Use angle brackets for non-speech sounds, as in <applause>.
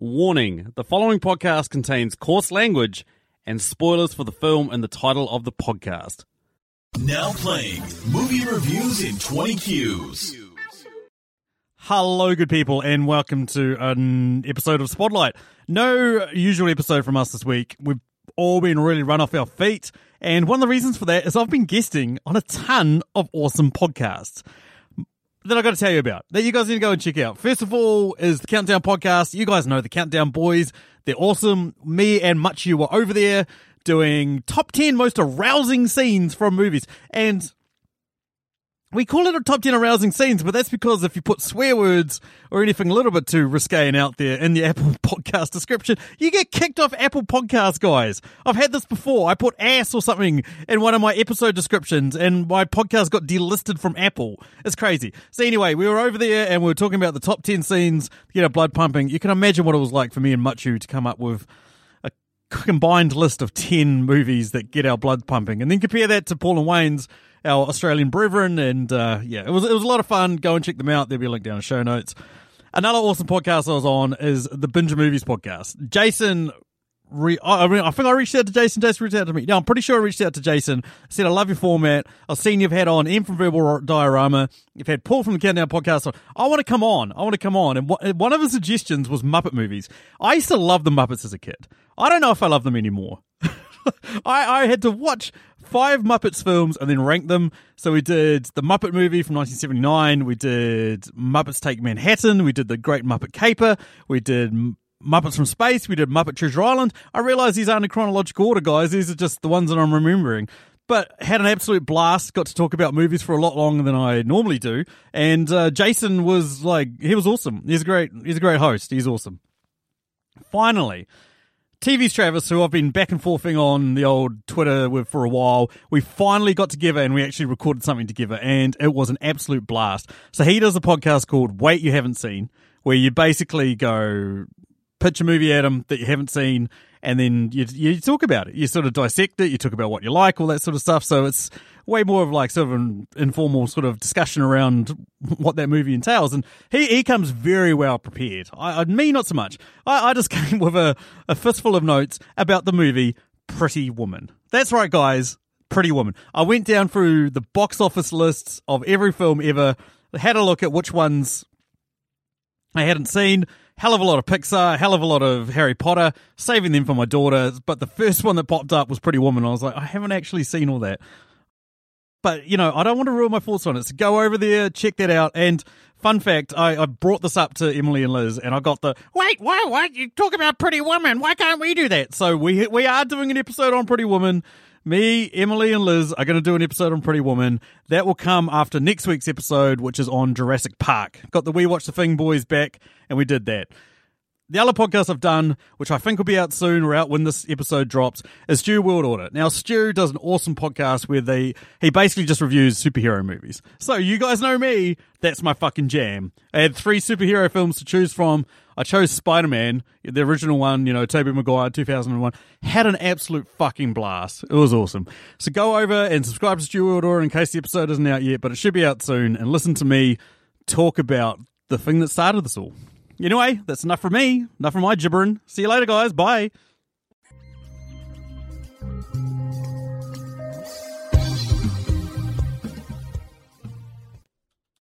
Warning the following podcast contains coarse language and spoilers for the film and the title of the podcast. Now playing movie reviews in 20 Qs. Hello, good people, and welcome to an episode of Spodlight. No usual episode from us this week. We've all been really run off our feet, and one of the reasons for that is I've been guesting on a ton of awesome podcasts that I got to tell you about that you guys need to go and check out. First of all is the Countdown podcast. You guys know the Countdown boys. They're awesome. Me and Much You were over there doing top 10 most arousing scenes from movies. And we call it a top 10 arousing scenes, but that's because if you put swear words or anything a little bit too risque and out there in the <laughs> Apple podcast description, you get kicked off Apple Podcast, guys. I've had this before. I put ass or something in one of my episode descriptions and my podcast got delisted from Apple. It's crazy. So anyway, we were over there and we were talking about the top 10 scenes get our blood pumping. You can imagine what it was like for me and Machu to come up with a combined list of 10 movies that get our blood pumping and then compare that to Paul and Wayne's our Australian brethren, and uh, yeah, it was it was a lot of fun. Go and check them out. There'll be a link down in show notes. Another awesome podcast I was on is the Binge Movies podcast. Jason, re- I, mean, I think I reached out to Jason. Jason reached out to me. No, I'm pretty sure I reached out to Jason. I said I love your format. I've seen you've had on M from Verbal Diorama. You've had Paul from the Countdown podcast. I want to come on. I want to come on. And one of the suggestions was Muppet movies. I used to love the Muppets as a kid. I don't know if I love them anymore. <laughs> I, I had to watch five Muppets films and then rank them. So we did the Muppet movie from 1979. We did Muppets Take Manhattan. We did the Great Muppet Caper. We did Muppets from Space. We did Muppet Treasure Island. I realize these aren't in chronological order, guys. These are just the ones that I'm remembering. But had an absolute blast. Got to talk about movies for a lot longer than I normally do. And uh, Jason was like, he was awesome. He's a great, he's a great host. He's awesome. Finally, TV's Travis, who I've been back and forthing on the old Twitter with for a while, we finally got together and we actually recorded something together, and it was an absolute blast. So he does a podcast called Wait You Haven't Seen, where you basically go pitch a movie at him that you haven't seen, and then you you talk about it. You sort of dissect it. You talk about what you like, all that sort of stuff. So it's way more of like sort of an informal sort of discussion around what that movie entails. And he, he comes very well prepared. I, I me not so much. I, I just <laughs> came with a, a fistful of notes about the movie Pretty Woman. That's right, guys. Pretty Woman. I went down through the box office lists of every film ever, had a look at which ones I hadn't seen. Hell of a lot of Pixar, hell of a lot of Harry Potter, saving them for my daughter. But the first one that popped up was Pretty Woman. I was like, I haven't actually seen all that. But, you know, I don't want to ruin my thoughts on it. So go over there, check that out. And fun fact, I, I brought this up to Emily and Liz and I got the, wait, why, why, you talk about Pretty Woman. Why can't we do that? So we, we are doing an episode on Pretty Woman. Me, Emily, and Liz are going to do an episode on Pretty Woman. That will come after next week's episode, which is on Jurassic Park. Got the We Watch the Thing boys back, and we did that. The other podcast I've done, which I think will be out soon or out when this episode drops, is Stew World Order. Now, Stu does an awesome podcast where they he basically just reviews superhero movies. So you guys know me, that's my fucking jam. I had three superhero films to choose from. I chose Spider Man, the original one, you know, Tobey Maguire, 2001. Had an absolute fucking blast. It was awesome. So go over and subscribe to Stew World Order in case the episode isn't out yet, but it should be out soon. And listen to me talk about the thing that started this all. Anyway, that's enough for me. Enough from my gibbering. See you later, guys. Bye.